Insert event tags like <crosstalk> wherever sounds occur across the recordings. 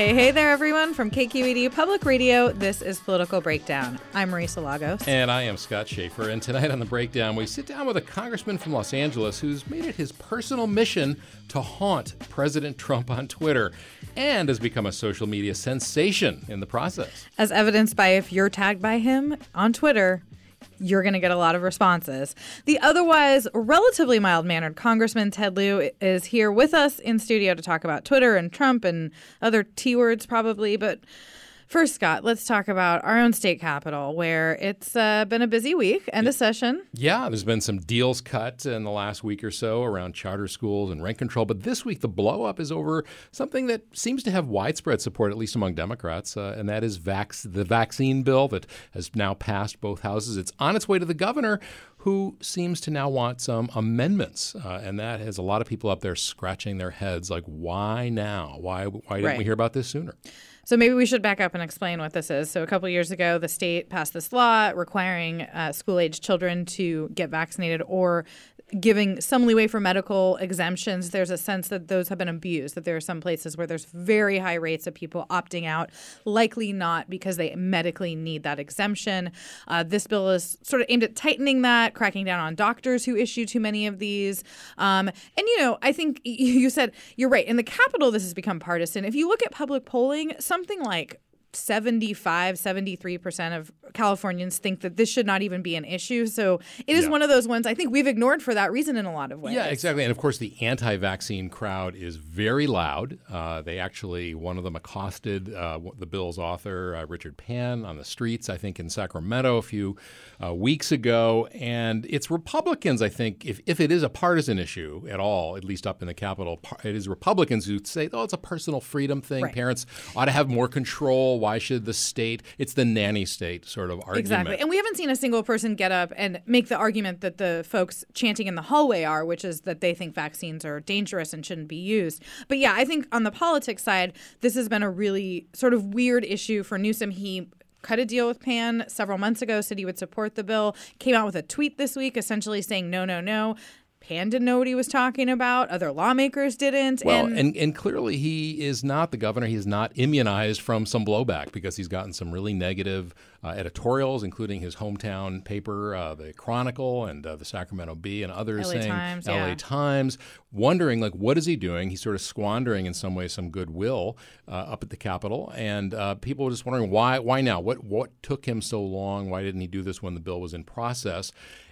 Hey, hey there, everyone. From KQED Public Radio, this is Political Breakdown. I'm Marisa Lagos. And I am Scott Shafer. And tonight on The Breakdown, we sit down with a congressman from Los Angeles who's made it his personal mission to haunt President Trump on Twitter and has become a social media sensation in the process. As evidenced by if you're tagged by him on Twitter, you're going to get a lot of responses. The otherwise relatively mild mannered Congressman Ted Lieu is here with us in studio to talk about Twitter and Trump and other T words, probably. But First, Scott, let's talk about our own state capital, where it's uh, been a busy week, and a session. Yeah, there's been some deals cut in the last week or so around charter schools and rent control. But this week, the blowup is over something that seems to have widespread support, at least among Democrats, uh, and that is vac- the vaccine bill that has now passed both houses. It's on its way to the governor, who seems to now want some amendments. Uh, and that has a lot of people up there scratching their heads like, why now? Why, why didn't Right. we hear about this sooner? So maybe we should back up and explain what this is. So a couple years ago, the state passed this law requiring uh, school-age children to get vaccinated or giving some leeway for medical exemptions. There's a sense that those have been abused. That there are some places where there's very high rates of people opting out, likely not because they medically need that exemption. Uh, this bill is sort of aimed at tightening that, cracking down on doctors who issue too many of these. Um, and you know, I think <laughs> you said you're right. In the capital, this has become partisan. If you look at public polling, something like 75 73% of californians think that this should not even be an issue so it is Yeah. one of those ones i think we've ignored for that reason in a lot of ways Yeah, exactly. And of course, the anti vaccine crowd is very loud. Uh, they actually, one of them accosted uh, the bill's author, uh, Richard Pan, on the streets, I think, in Sacramento a few uh, weeks ago. And it's Republicans, I think, if, if it is a partisan issue at all, at least up in the Capitol, it is Republicans who say, oh, it's a personal freedom thing. Right. Parents ought to have more control. Why should the state? It's the nanny state sort of argument. Exactly. And we haven't seen a single person get up and make the argument that the folks chanting in the hallway are, which is that they think vaccines are dangerous and shouldn't be used. But yeah, I think on the politics side, this has been a really sort of weird issue for Newsom. He cut a deal with Pan several months ago, said he would support the bill, came out with a tweet this week essentially saying no, no, no. Pan didn't know what he was talking about. Other lawmakers didn't. Well, and, and, and clearly he is not the governor. He is not immunized from some blowback because he's gotten some really negative uh, editorials, including his hometown paper, uh, the Chronicle, and uh, the Sacramento Bee, and others LA saying Times, LA yeah. Times, wondering like what is he doing? He's sort of squandering in some way some goodwill uh, up at the Capitol, and uh, people were just wondering why why now? What what took him so long? Why didn't he do this when the bill was in process?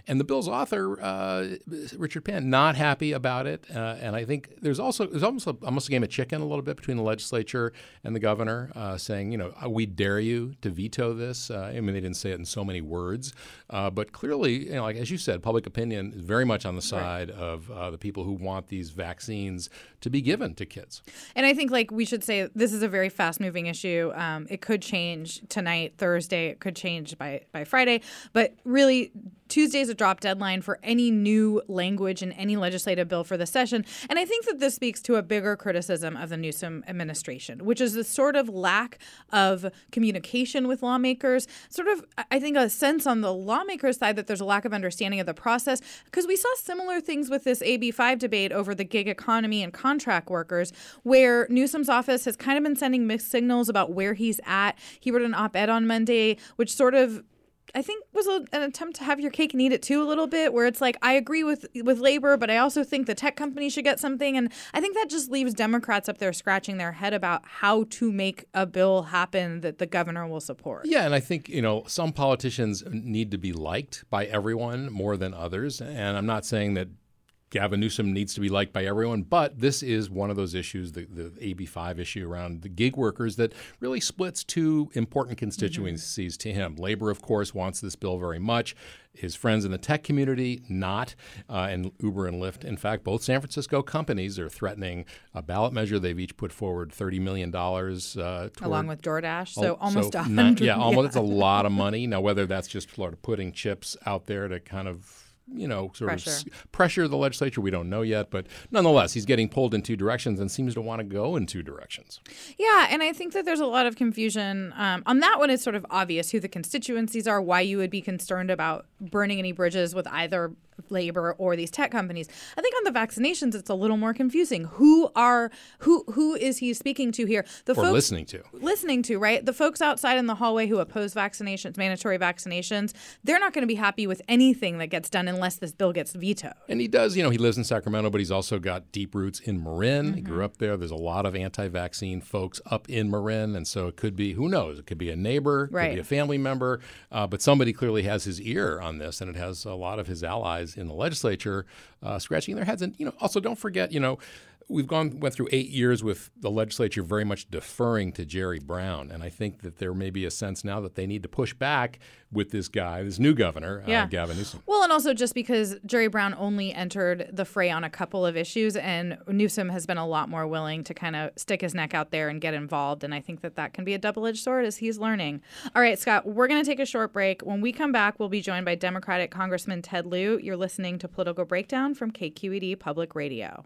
And the bill's author, uh, Richard Pan, not happy about it. Uh, and I think there's also there's almost a, almost a game of chicken a little bit between the legislature and the governor, uh, saying, you know, we dare you to veto this. Uh, I mean, they didn't say it in so many words, uh, but clearly, you know, like as you said, public opinion is very much on the side of uh, the people who want these vaccines to be given to kids. And I think like we should say this is a very fast moving issue. Um, it could change tonight, Thursday. It could change by by Friday. But really, Tuesday's a drop deadline for any new language in any legislative bill for the session. And I think that this speaks to a bigger criticism of the Newsom administration, which is the sort of lack of communication with lawmakers, sort of, I think, a sense on the lawmakers' side that there's a lack of understanding of the process. Because we saw similar things with this AB5 debate over the gig economy and contract workers, where Newsom's office has kind of been sending mixed signals about where he's at. He wrote an op ed on Monday, which sort of I think was a, an attempt to have your cake and eat it too a little bit, where it's like I agree with with labor, but I also think the tech company should get something, and I think that just leaves Democrats up there scratching their head about how to make a bill happen that the governor will support. Yeah, and I think you know some politicians need to be liked by everyone more than others, and I'm not saying that Gavin Newsom needs to be liked by everyone, but this is one of those issues, the, the AB5 issue around the gig workers, that really splits two important constituencies mm-hmm. to him. Labor, of course, wants this bill very much. His friends in the tech community, not. Uh, and Uber and Lyft, in fact, both San Francisco companies are threatening a ballot measure. They've each put forward $30 million. Uh, toward, Along with DoorDash, so oh, almost so 100 Yeah, almost. It's a lot of money. Now, whether that's just sort of putting chips out there to kind of you know, sort pressure. of pressure the legislature. We don't know yet, but nonetheless, he's getting pulled in two directions and seems to want to go in two directions. Yeah, and I think that there's a lot of confusion um, on that one. It's sort of obvious who the constituencies are, why you would be concerned about burning any bridges with either labor or these tech companies. I think on the vaccinations, it's a little more confusing. Who are who who is he speaking to here? The or folks listening to listening to right the folks outside in the hallway who oppose vaccinations, mandatory vaccinations. They're not going to be happy with anything that gets done unless this bill gets vetoed. And he does, you know, he lives in Sacramento, but he's also got deep roots in Marin. Mm-hmm. He grew up there. There's a lot of anti-vaccine folks up in Marin, and so it could be who knows? It could be a neighbor, right. could be a family member, uh, but somebody clearly has his ear on this, and it has a lot of his allies in the legislature uh, scratching their heads. And you know, also don't forget, you know, we've gone went through eight years with the legislature very much deferring to Jerry Brown, and I think that there may be a sense now that they need to push back with this guy, this new governor, uh, yeah. uh, Gavin Newsom. Well, and also just because Jerry Brown only entered the fray on a couple of issues, and Newsom has been a lot more willing to kind of stick his neck out there and get involved, and I think that that can be a double-edged sword as he's learning. All right, Scott, we're going to take a short break. When we come back, we'll be joined by Democratic Congressman Ted Lieu. You're listening to Political Breakdown from KQED Public Radio.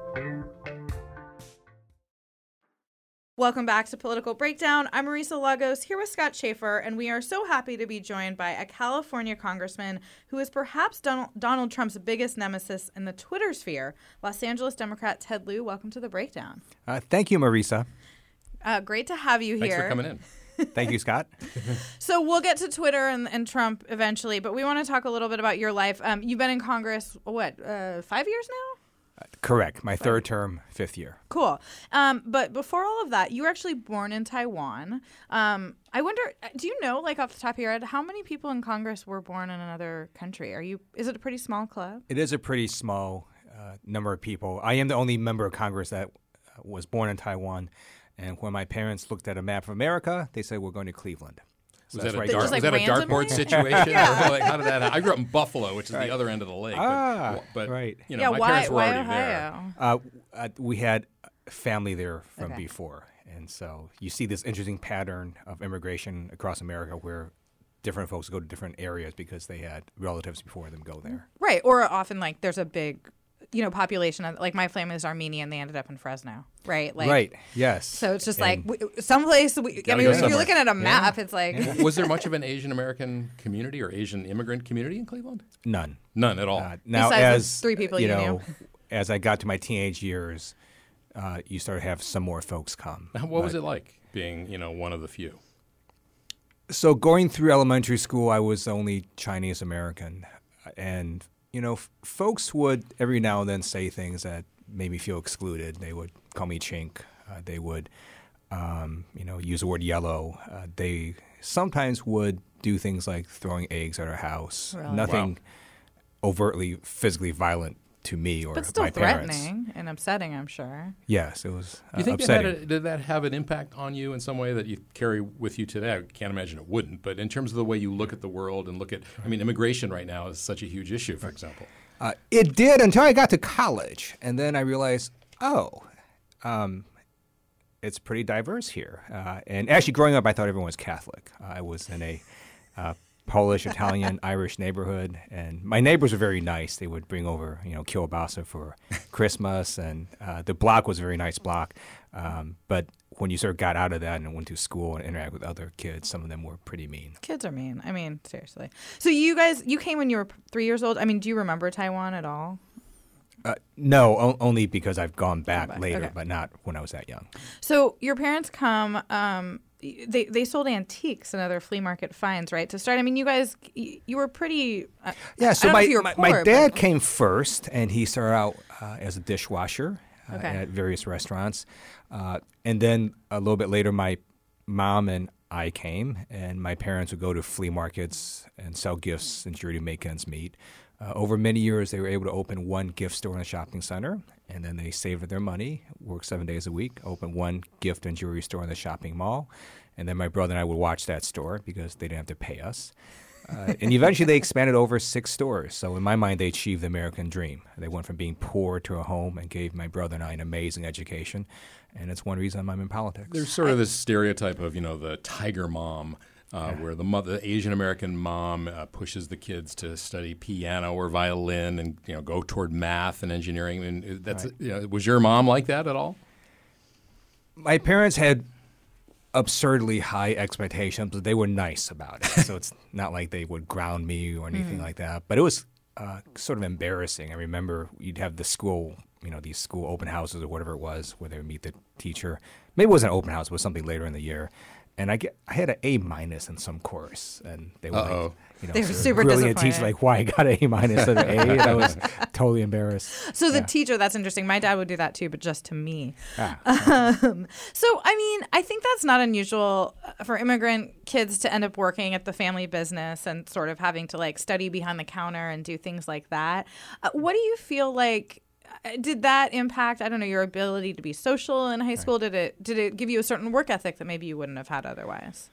Welcome back to Political Breakdown. I'm Marisa Lagos here with Scott Shafer, and we are so happy to be joined by a California congressman who is perhaps Donald, Donald Trump's biggest nemesis in the Twitter sphere, Los Angeles Democrat Ted Lieu. Welcome to the Breakdown. Uh, thank you, Marisa. Uh, great to have you here. Thanks for coming in. <laughs> Thank you, Scott. <laughs> so we'll get to Twitter and, and, Trump eventually, but we want to talk a little bit about your life. Um, you've been in Congress, what, uh, five years now? Correct. My third term, fifth year. Cool. Um, but before all of that, you were actually born in Taiwan. Um, I wonder, uh, do you know, like off the top of your head, how many people in Congress were born in another country? Are you? Is it a pretty small club? It is a pretty small uh, number of people. I am the only member of Congress that uh, was born in Taiwan. And when my parents looked at a map of America, they said, "We're going to Cleveland." Was, that, a dark, like was that a dartboard situation? yeah. like, how did that happen? I grew up in Buffalo, which is right. the other end of the lake. Ah, but, but right. You know, yeah, my why, parents were why already Ohio? there. Uh, uh, we had family there from Okay. before, and so you see this interesting pattern of immigration across America where different folks go to different areas because they had relatives before them go there. Right. Or often like there's a big, you know, population of like my family is Armenian. They ended up in Fresno. Right. Like, right. Yes. So it's just And- like w- someplace. We, I mean, go if you're looking at a map, it's like Was there much of an Asian American community or Asian immigrant community in Cleveland? none. None at all. Uh, now, Besides the as three people you know, knew. as I got to my teenage years, uh, you started to have some more folks come. Now, what was it like being, you know, one of the few? So going through elementary school, I was the only Chinese American, and you know, f- folks would every now and then say things that made me feel excluded. They would call me chink. Uh, they would, um, you know, use the word yellow. Uh, they sometimes would do things like throwing eggs at our house. Really? Nothing overtly physically violent to me or but still my parents. threatening and upsetting. I'm sure. Yes, it was uh, you think that had a, did that have an impact on you in some way that you carry with you today? I can't imagine it wouldn't, but in terms of the way you look at the world and look at, I mean, immigration right now is such a huge issue, for example. Uh, it did until I got to college, and then I realized, oh, um, it's pretty diverse here. Uh, and actually, growing up, I thought everyone was Catholic. I was in a uh, Polish, Italian, <laughs> Irish neighborhood, and my neighbors were very nice. They would bring over, you know, kielbasa for <laughs> Christmas, and uh, the block was a very nice block. Um, but when you sort of got out of that and went to school and interact with other kids, some of them were pretty mean. Kids are mean. I mean, seriously. So you guys, you came when you were three years old. I mean, do you remember Taiwan at all? Uh, no, o- only because I've gone back, back, later, okay. but not when I was that young. So your parents come. Um, they they sold antiques and other flea market finds, right? To start, I mean, you guys, you were pretty. Uh, Yeah, so I don't know my, if you were my, poor, my but- dad came first, and he started out uh, as a dishwasher uh, Okay. at various restaurants. Uh, and then a little bit later, my mom and I came, and my parents would go to flea markets and sell gifts and jewelry to make ends meet. Uh, over many years, they were able to open one gift store in a shopping center, and then they saved their money, worked seven days a week, opened one gift and jewelry store in the shopping mall. And then my brother and I would watch that store because they didn't have to pay us. Uh, and eventually they expanded over six stores. So in my mind, they achieved the American dream. They went from being poor to a home and gave my brother and I an amazing education. And it's one reason I'm in politics. There's sort of this stereotype of, you know, the tiger mom. Uh, Where the mother, Asian American mom, uh, pushes the kids to study piano or violin, and you know go toward math and engineering. And that's you know, was your mom like that at all? my parents had absurdly high expectations, but they were nice about it. so it's <laughs> not like they would ground me or anything like that. But it was uh, sort of embarrassing. I remember you'd have the school, you know, these school open houses or whatever it was, where they would meet the teacher. Maybe it wasn't an open house; it was something later in the year. And I get, I had an A minus in some course, and they were Uh-oh. like, you know, They were super grilling the teacher like, why I got an A minus instead of an A. And I was <laughs> totally embarrassed. So the teacher, that's interesting. My dad would do that too, but just to me. Ah, Um, so, I mean, I think that's not unusual uh, for immigrant kids to end up working at the family business and sort of having to like study behind the counter and do things like that. Uh, what do you feel like? Uh, Did that impact? I don't know your ability to be social in high school. Did it did it give you a certain work ethic that maybe you wouldn't have had otherwise?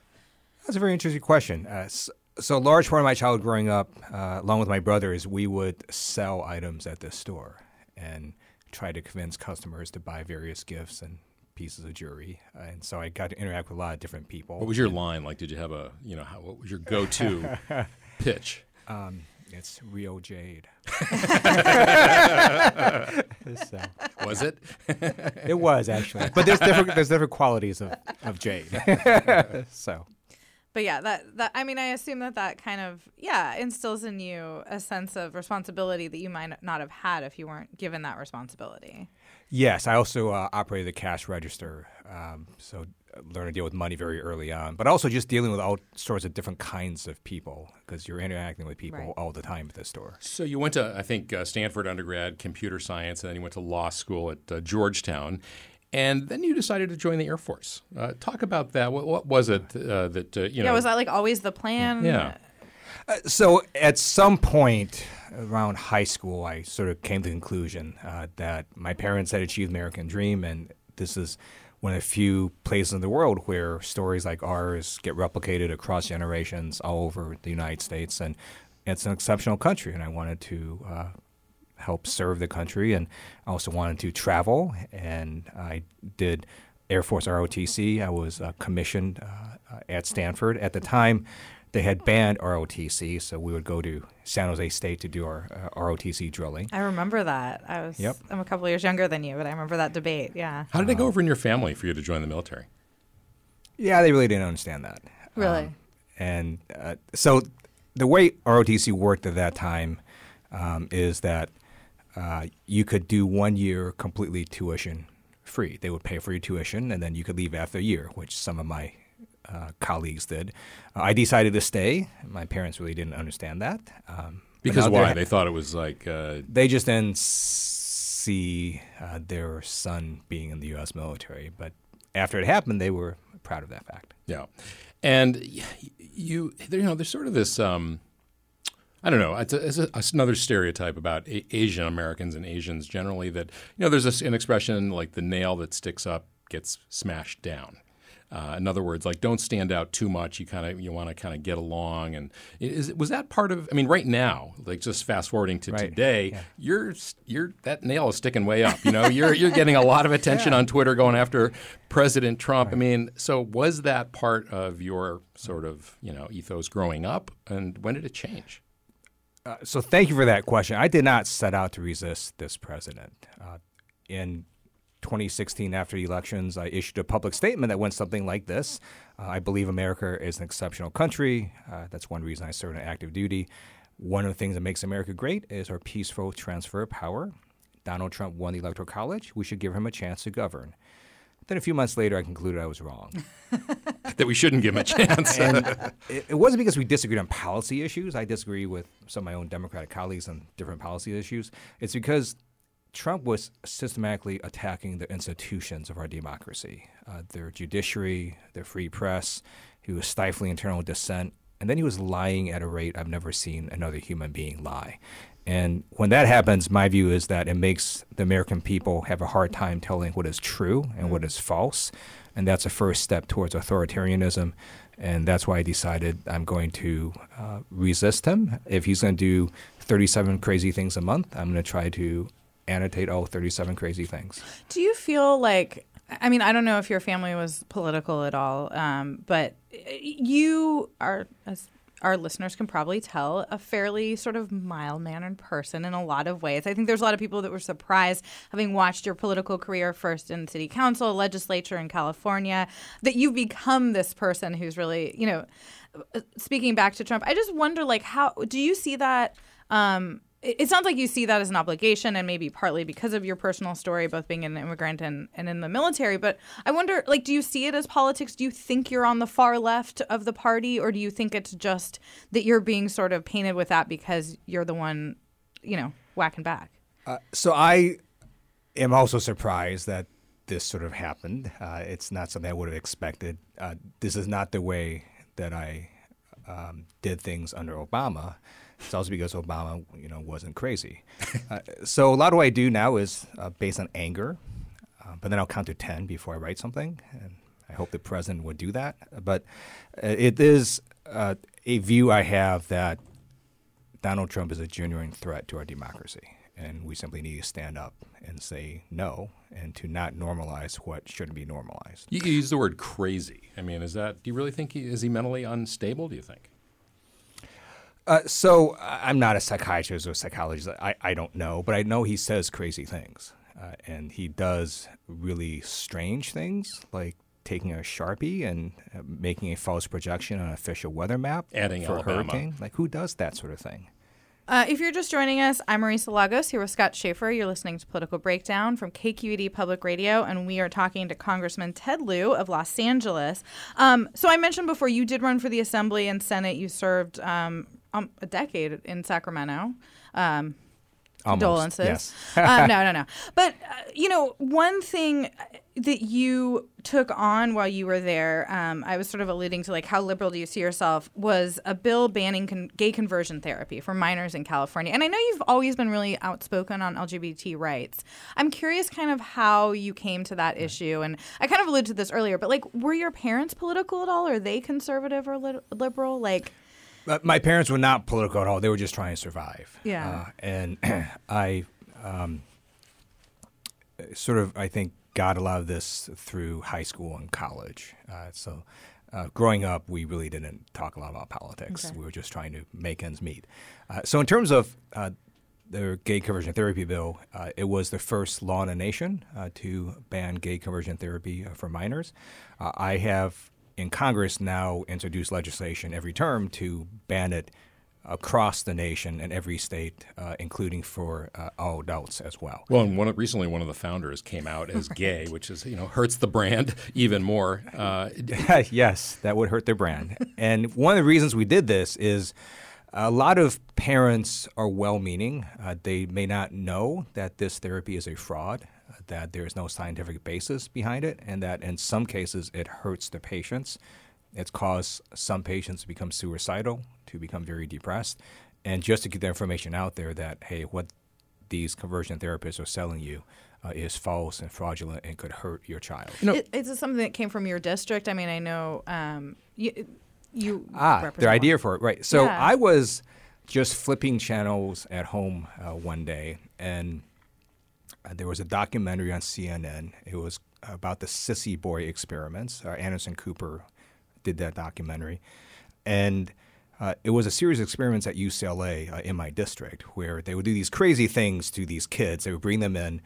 That's a very interesting question. Uh, s- so, a large part of my childhood growing up, uh, along with my brothers, we would sell items at this store and try to convince customers to buy various gifts and pieces of jewelry. Uh, and so I got to interact with a lot of different people. What was your line like? Did you have a you know how, what was your go-to <laughs> pitch? Um, it's real Jade. <laughs> so, uh, Was it? it was actually, <laughs> but there's different there's different qualities of, of jade. <laughs> so But yeah, that that I mean, I assume that that kind of yeah instills in you a sense of responsibility that you might not have had if you weren't given that responsibility. Yes, I also uh, operated the cash register, um, so uh, learned to deal with money very early on. But also just dealing with all sorts of different kinds of people because you're interacting with people Right. all the time at the store. So you went to, I think, uh, Stanford undergrad, computer science, and then you went to law school at uh, Georgetown, and then you decided to join the Air Force. Uh, talk about that. What, what was it uh, that uh, you know? yeah, was that like always the plan? Yeah. So at some point around high school, I sort of came to the conclusion uh, that my parents had achieved the American dream, and this is one of the few places in the world where stories like ours get replicated across generations all over the United States, and it's an exceptional country, and I wanted to uh, help serve the country, and I also wanted to travel, and I did Air Force ROTC. I was uh, commissioned uh, uh, at Stanford at the time. They had banned ROTC, so we would go to San Jose State to do our uh, ROTC drilling. I remember that. I was. Yep. I'm a couple years younger than you, but I remember that debate. Yeah. How did it go over in your family for you to join the military? Yeah, they really didn't understand that. Really. Um, and uh, so the way ROTC worked at that time um, is that uh, you could do one year completely tuition free. They would pay for your tuition, and then you could leave after a year, which some of my uh, colleagues did. Uh, I decided to stay. My parents really didn't understand that. Um, Because why? They thought it was like uh, they just didn't see uh, their son being in the U.S. military. But after it happened, they were proud of that fact. Yeah, and you, you know, there's sort of this. Um, I don't know. It's, a, it's, a, it's another stereotype about a- Asian Americans and Asians generally that you know there's this, an expression like the nail that sticks up gets smashed down. Uh, in other words, like don't stand out too much. You kind of you want to kind of get along. And is was that part of? I mean, right now, like just fast forwarding to Right. today, you're you're that nail is sticking way up. You know, you're you're getting a lot of <laughs> attention on Twitter going after President Trump. I mean, so was that part of your sort of you know ethos growing up, and when did it change? Uh, so thank you for that question. I did not set out to resist this president. Uh, in 2016, after the elections, I issued a public statement that went something like this: uh, I believe America is an exceptional country. Uh, that's one reason I serve in active duty. One of the things that makes America great is our peaceful transfer of power. Donald Trump won the Electoral College. We should give him a chance to govern. Then a few months later, I concluded I was wrong. <laughs> That we shouldn't give him a chance. and <laughs> it, it wasn't because we disagreed on policy issues. I disagree with some of my own Democratic colleagues on different policy issues. It's because Trump was systematically attacking the institutions of our democracy, uh, their judiciary, their free press. He was stifling internal dissent. And then he was lying at a rate I've never seen another human being lie. And when that happens, my view is that it makes the American people have a hard time telling what is true and what is false. And that's a first step towards authoritarianism. And that's why I decided I'm going to uh, resist him. If he's going to do 37 crazy things a month, I'm going to try to annotate all 37 crazy things. Do you feel like? I mean, I don't know if your family was political at all, um, but you are, as our listeners can probably tell, a fairly sort of mild mannered person in a lot of ways. I think there's a lot of people that were surprised, having watched your political career first in city council, legislature in California, that you've become this person who's really, you know, speaking back to Trump. I just wonder, like, how do you see that? Um, it sounds like you see that as an obligation and maybe partly because of your personal story both being an immigrant and, and in the military but i wonder like do you see it as politics do you think you're on the far left of the party or do you think it's just that you're being sort of painted with that because you're the one you know whacking back Uh, so I am also surprised that this sort of happened. Uh, it's not something I would have expected. Uh, this is not the way that I um, did things under Obama. It's also because Obama, you know, wasn't crazy. uh, so a lot of what I do now is uh, based on anger, uh, but then I'll count to ten before I write something, and I hope the president would do that. But uh, it is uh, a view I have that Donald Trump is a genuine threat to our democracy, and we simply need to stand up and say no, and to not normalize what shouldn't be normalized. You use the word crazy. I mean, is that? Do you really think he is he mentally unstable? Do you think? Uh, so I- I'm not a psychiatrist or a psychologist. I, I don't know, but I know he says crazy things, uh, and he does really strange things, like taking a sharpie and uh, making a false projection on an official weather map Adding for Alabama. a hurricane. Like who does that sort of thing? Uh, if you're just joining us, I'm Marisa Lagos here with Scott Shafer. You're listening to Political Breakdown from KQED Public Radio, and we are talking to Congressman Ted Lieu of Los Angeles. Um, so I mentioned before you did run for the Assembly and Senate. You served um, um, a decade in Sacramento. Um, Almost, condolences. yes. uh, <laughs> no, no, no. But uh, you know, one thing that you took on while you were there, um, I was sort of alluding to, like, how liberal do you see yourself? Was a bill banning con- gay conversion therapy for minors in California. And I know you've always been really outspoken on LGBT rights. I'm curious, kind of, how you came to that issue. And I kind of alluded to this earlier, but like, were your parents political at all? Are they conservative or li- liberal? Like. My parents were not political at all. They were just trying to survive. Yeah. Uh, and <clears throat> I um, sort of, I think, got a lot of this through high school and college. Uh, so uh, growing up, we really didn't talk a lot about politics. Okay. We were just trying to make ends meet. Uh, so in terms of uh, the gay conversion therapy bill, uh, it was the first law in the nation uh, to ban gay conversion therapy uh, for minors. Uh, I have in Congress now introduce legislation every term to ban it across the nation and every state, uh, including for uh, all adults as well. Well, and one recently one of the founders came out as gay, which is you know hurts the brand <laughs> even more. Uh, <laughs> yes, that would hurt their brand. and one of the reasons we did this is a lot of parents are well meaning. Uh, they may not know that this therapy is a fraud, that there is no scientific basis behind it, and that in some cases it hurts the patients. It's caused some patients to become suicidal, to become very depressed. And just to get the information out there that, hey, what these conversion therapists are selling you uh, is false and fraudulent and could hurt your child. It, is this something that came from your district? I mean, I know um, you. you Ah, represent their one. idea for it, right. So Yeah. I was just flipping channels at home uh, one day, and uh, there was a documentary on CNN. It was about the Sissy Boy experiments. Uh, Anderson Cooper did that documentary. And uh, it was a series of experiments at UCLA uh, in my district where they would do these crazy things to these kids. They would bring them in,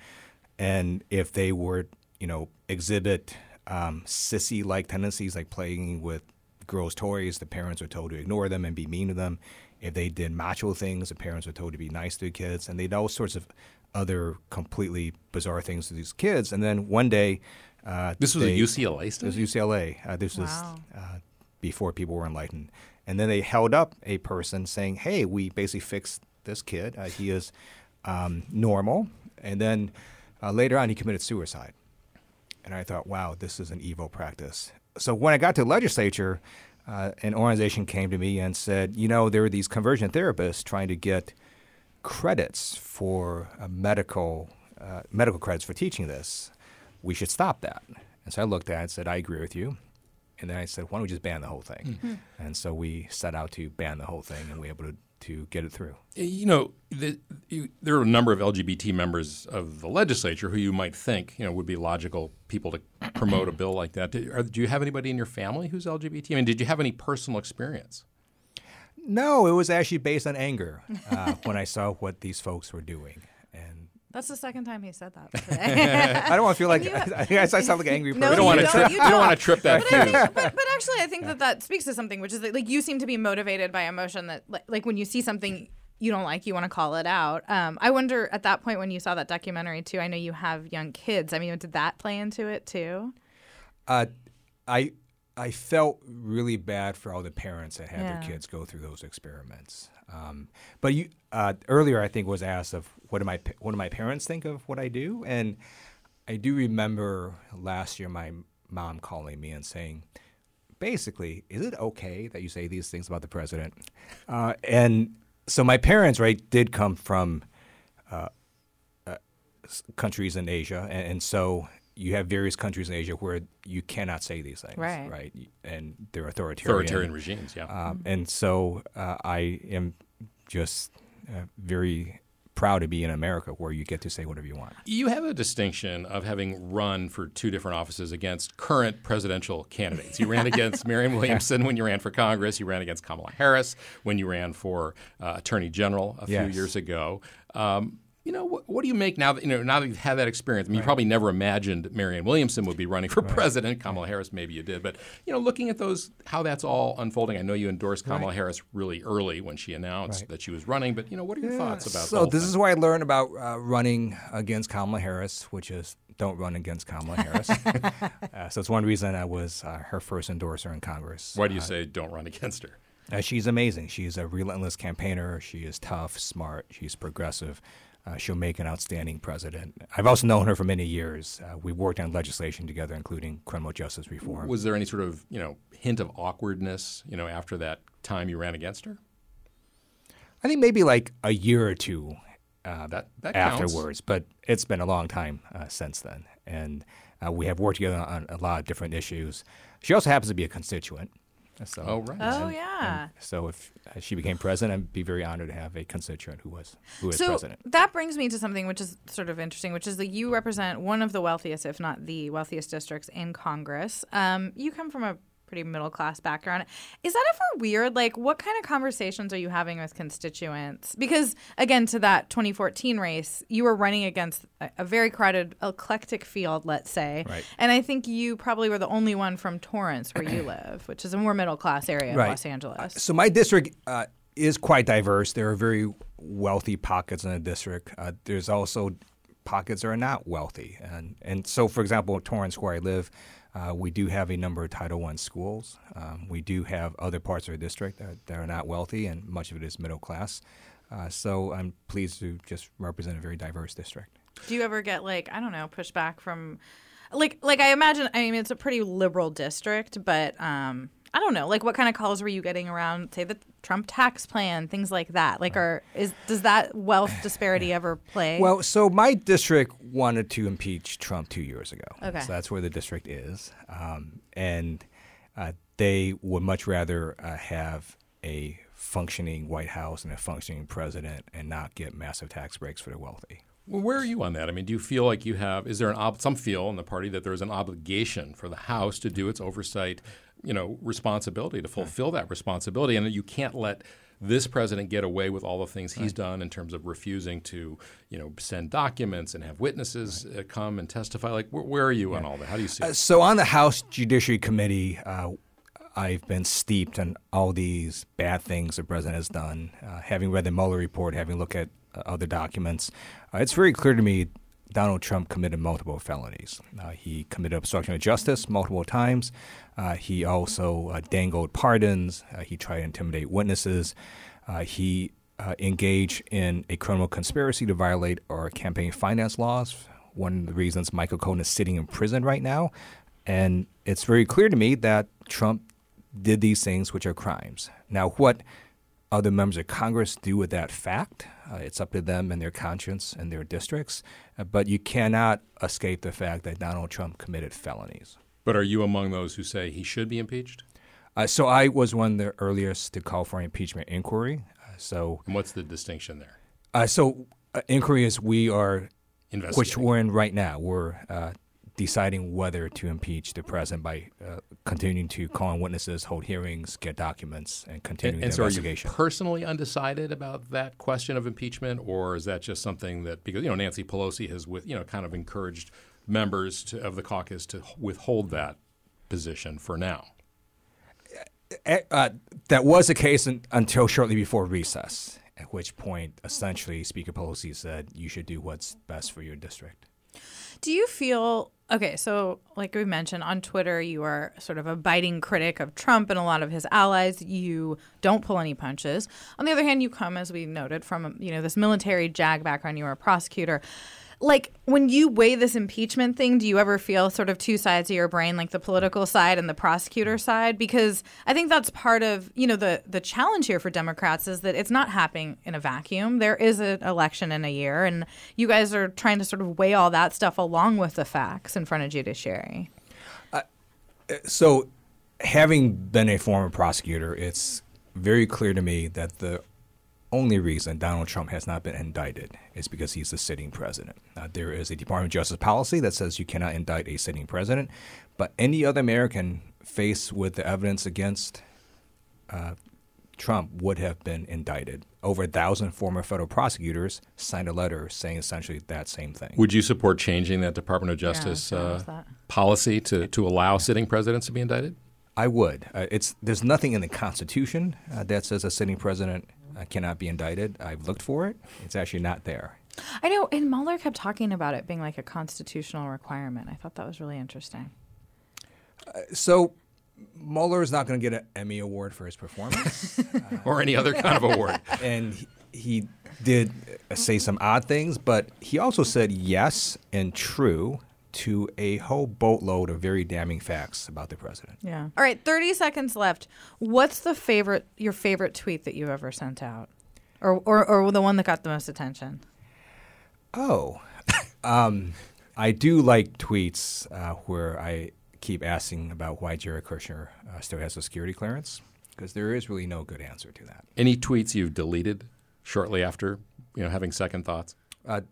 and if they were, you know, exhibit um, sissy-like tendencies, like playing with girls' toys, the parents were told to ignore them and be mean to them. If they did macho things, the parents were told to be nice to the kids, and they did all sorts of other completely bizarre things to these kids. And then one day, uh, this was they- a UCLA This study. was UCLA. Uh, this Wow. was uh, before people were enlightened. And then they held up a person saying, "Hey, we basically fixed this kid. Uh, he is um, normal." And then uh, later on, he committed suicide. And I thought, "Wow, this is an evil practice." So when I got to legislature, uh, an organization came to me and said, "You know, there are these conversion therapists trying to get credits for uh, medical uh, medical credits for teaching this. We should stop that." And so I looked at it and said, "I agree with you." And then I said, why don't we just ban the whole thing? And so we set out to ban the whole thing, and we were able to, to get it through. You know, the, you, there are a number of LGBT members of the legislature who you might think you know would be logical people to promote a bill like that. Do, are, do you have anybody in your family who's LGBT? I mean, did you have any personal experience? No, it was actually based on anger uh, <laughs> when I saw what these folks were doing. And That's the second time he said that <laughs> today. I don't want to feel like <laughs> I, I sound like an angry person. No, We don't want to trip. you You don't don't. want to trip that But, I think, but, but actually, I think that that speaks to something, which is that, like you seem to be motivated by emotion. That like, like when you see something you don't like, you want to call it out. Um, I wonder at that point when you saw that documentary too. I know you have young kids. I mean, did that play into it too? Uh, I I felt really bad for all the parents that had Yeah. their kids go through those experiments. Um, but you uh, earlier, I think, was asked of what do my what do my parents think of what I do, and I do remember last year my mom calling me and saying, basically, is it okay that you say these things about the president? Uh, and so my parents, right, did come from uh, uh, countries in Asia, and, and so you have various countries in Asia where you cannot say these things, Right. right? And they're authoritarian. Authoritarian regimes, yeah. Um, and so uh, I am just uh, very proud to be in America where you get to say whatever you want. You have a distinction of having run for two different offices against current presidential candidates. You ran <laughs> against Marianne Williamson when you ran for Congress. You ran against Kamala Harris when you ran for uh, Attorney General a few years ago. Um, you know, what, what do you make now that you know now that you've had that experience? I mean, you probably never imagined Marianne Williamson would be running for president. Kamala Harris, maybe you did, but you know, looking at those, how that's all unfolding. I know you endorsed Kamala Harris really early when she announced Right. that she was running, but you know, what are your thoughts about? So this thing? is where I learned about uh, running against Kamala Harris, which is don't run against Kamala Harris. <laughs> uh, so it's one reason I was uh, her first endorser in Congress. Why do you say don't run against her? Uh, she's amazing. She's a relentless campaigner. She is tough, smart. She's progressive. Uh, she'll make an outstanding president. I've also known her for many years. Uh, we worked on legislation together, including criminal justice reform. Was there any sort of you know hint of awkwardness you know after that time you ran against her? I think maybe like a year or two uh, That- that afterwards, but it's been a long time uh, since then. And uh, we have worked together on a lot of different issues. She also happens to be a constituent. So, Oh, right. Oh, and- yeah. and so if uh, she became president, I'd be very honored to have a constituent who was who is so president. that brings me to something which is sort of interesting, which is that you represent one of the wealthiest, if not the wealthiest districts in Congress. Um, you come from a pretty middle class background. Is that ever weird? Like, what kind of conversations are you having with constituents? Because, again, to that 2014 race, you were running against a, a very crowded, eclectic field, let's say. Right. And I think you probably were the only one from Torrance, where you <clears throat> live, which is a more middle class area Right. of Los Angeles. So my district uh, is quite diverse. There are very wealthy pockets in the district. Uh, there's also pockets that are not wealthy, and and so for example, Torrance, where I live, uh, we do have a number of Title I schools. Um, we do have other parts of the district that, that are not wealthy, and much of it is middle class. Uh, so I'm pleased to just represent a very diverse district. Do you ever get like I don't know pushback from, like like I imagine I mean it's a pretty liberal district, but um I don't know like what kind of calls were you getting around say the Trump tax plan things like that like are is does that wealth <laughs> disparity ever play? Well, so my district wanted to impeach Trump two years ago. Okay. So that's where the district is. Um, and uh, they would much rather uh, have a functioning White House and a functioning president and not get massive tax breaks for the wealthy. Well, where are you on that? I mean, do you feel like you have? Is there an ob- some feel in the party that there is an obligation for the House to do its oversight, you know, responsibility to fulfill that responsibility, and you can't let this president get away with all the things he's done in terms of refusing to, you know, send documents and have witnesses uh, come and testify. Like, where, where are you on all that? How do you see Uh, it? so on the House Judiciary Committee, uh, I've been steeped in all these bad things the president has done. Uh, having read the Mueller report, having looked at uh, other documents, uh, it's very clear to me Donald Trump committed multiple felonies. Uh, he committed obstruction of justice multiple times. Uh, he also uh, dangled pardons. Uh, he tried to intimidate witnesses. Uh, he engaged in a criminal conspiracy to violate our campaign finance laws. One of the reasons Michael Cohen is sitting in prison right now. And it's very clear to me that Trump did these things, which are crimes. Now, what other members of Congress do with that fact, uh, it's up to them and their conscience and their districts. Uh, but you cannot escape the fact that Donald Trump committed felonies. But are you among those who say he should be impeached? Uh, so I was one of the earliest to call for an impeachment inquiry. Uh, so, And what's the distinction there? uh, so uh, inquiry is we are, which we're in right now. We're uh, deciding whether to impeach the president by uh, continuing to call on witnesses, hold hearings, get documents, and continuing And, and the so, are you investigation. personally undecided about that question of impeachment, or is that just something that because you know Nancy Pelosi has with you know kind of encouraged members to, of the caucus to withhold that position for now? Uh, that was the case un- until shortly before recess, at which point, essentially, Speaker Pelosi said, you should do what's best for your district. Do you feel okay? So, like we mentioned on Twitter, you are sort of a biting critic of Trump and a lot of his allies. You don't pull any punches. On the other hand, you come, as we noted, from you know this military JAG background. You were a prosecutor. Like when you weigh this impeachment thing, do you ever feel sort of two sides of your brain, like the political side and the prosecutor side? Because I think that's part of you know the the challenge here for Democrats is that it's not happening in a vacuum. There is an election in a year, and you guys are trying to sort of weigh all that stuff along with the facts in front of judiciary. Uh, so, having been a former prosecutor, it's very clear to me that the only reason Donald Trump has not been indicted is because he's the sitting president. Uh, there is a Department of Justice policy that says you cannot indict a sitting president, but any other American faced with the evidence against uh, Trump would have been indicted. Over a thousand former federal prosecutors signed a letter saying essentially that same thing. Would you support changing that Department of Justice I was uh, policy to, to allow sitting presidents to be indicted? I would. Uh, it's there's nothing in the Constitution uh, that says a sitting president uh, cannot be indicted. I've looked for it. It's actually not there. I know, and Mueller kept talking about it being like a constitutional requirement. I thought that was really interesting. So Mueller is not going to get an Emmy award for his performance, <laughs> Or any other kind of award? <laughs> and he, he did uh, say some odd things, but he also said yes and true to a whole boatload of very damning facts about the president. Yeah. All right, 30 seconds left. What's the favorite your favorite tweet that you've ever sent out? Or or, or the one that got the most attention? Oh, <laughs> um, I do like tweets uh, where I keep asking about why Jared Kushner uh, still has a security clearance because there is really no good answer to that. Any tweets you've deleted shortly after, you know, having second thoughts? Uh,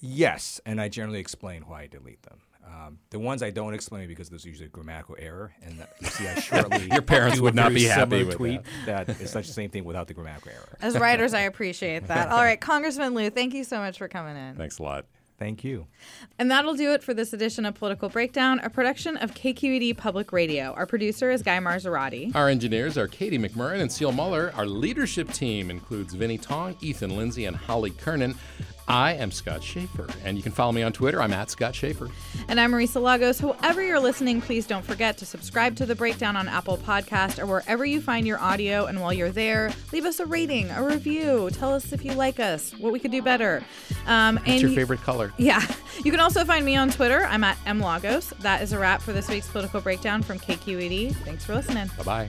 yes, and I generally explain why I delete them. Um, the ones I don't explain because there's usually a grammatical error, and that, you see, I <laughs> shortly Your parents would not be happy similar with tweet that. it's <laughs> such the same thing without the grammatical error. As writers, I appreciate that. <laughs> All right, Congressman Lieu, thank you so much for coming in. Thanks a lot. Thank you. And that'll do it for this edition of Political Breakdown, a production of KQED Public Radio. Our producer is Guy Marzorati. Our engineers are Katie McMurrin and Seal Muller. Our leadership team includes Vinnie Tong, Ethan Lindsay, and Holly Kernan. I am Scott Shafer, and you can follow me on Twitter. I'm at Scott Shafer. And I'm Marisa Lagos. However you're listening, please don't forget to subscribe to The Breakdown on Apple Podcast or wherever you find your audio. And while you're there, leave us a rating, a review. Tell us if you like us, what we could do better. Um, What's and your you- favorite color? Yeah. <laughs> You can also find me on Twitter. I'm at mlagos. That is a wrap for this week's Political Breakdown from KQED. Thanks for listening. Bye bye.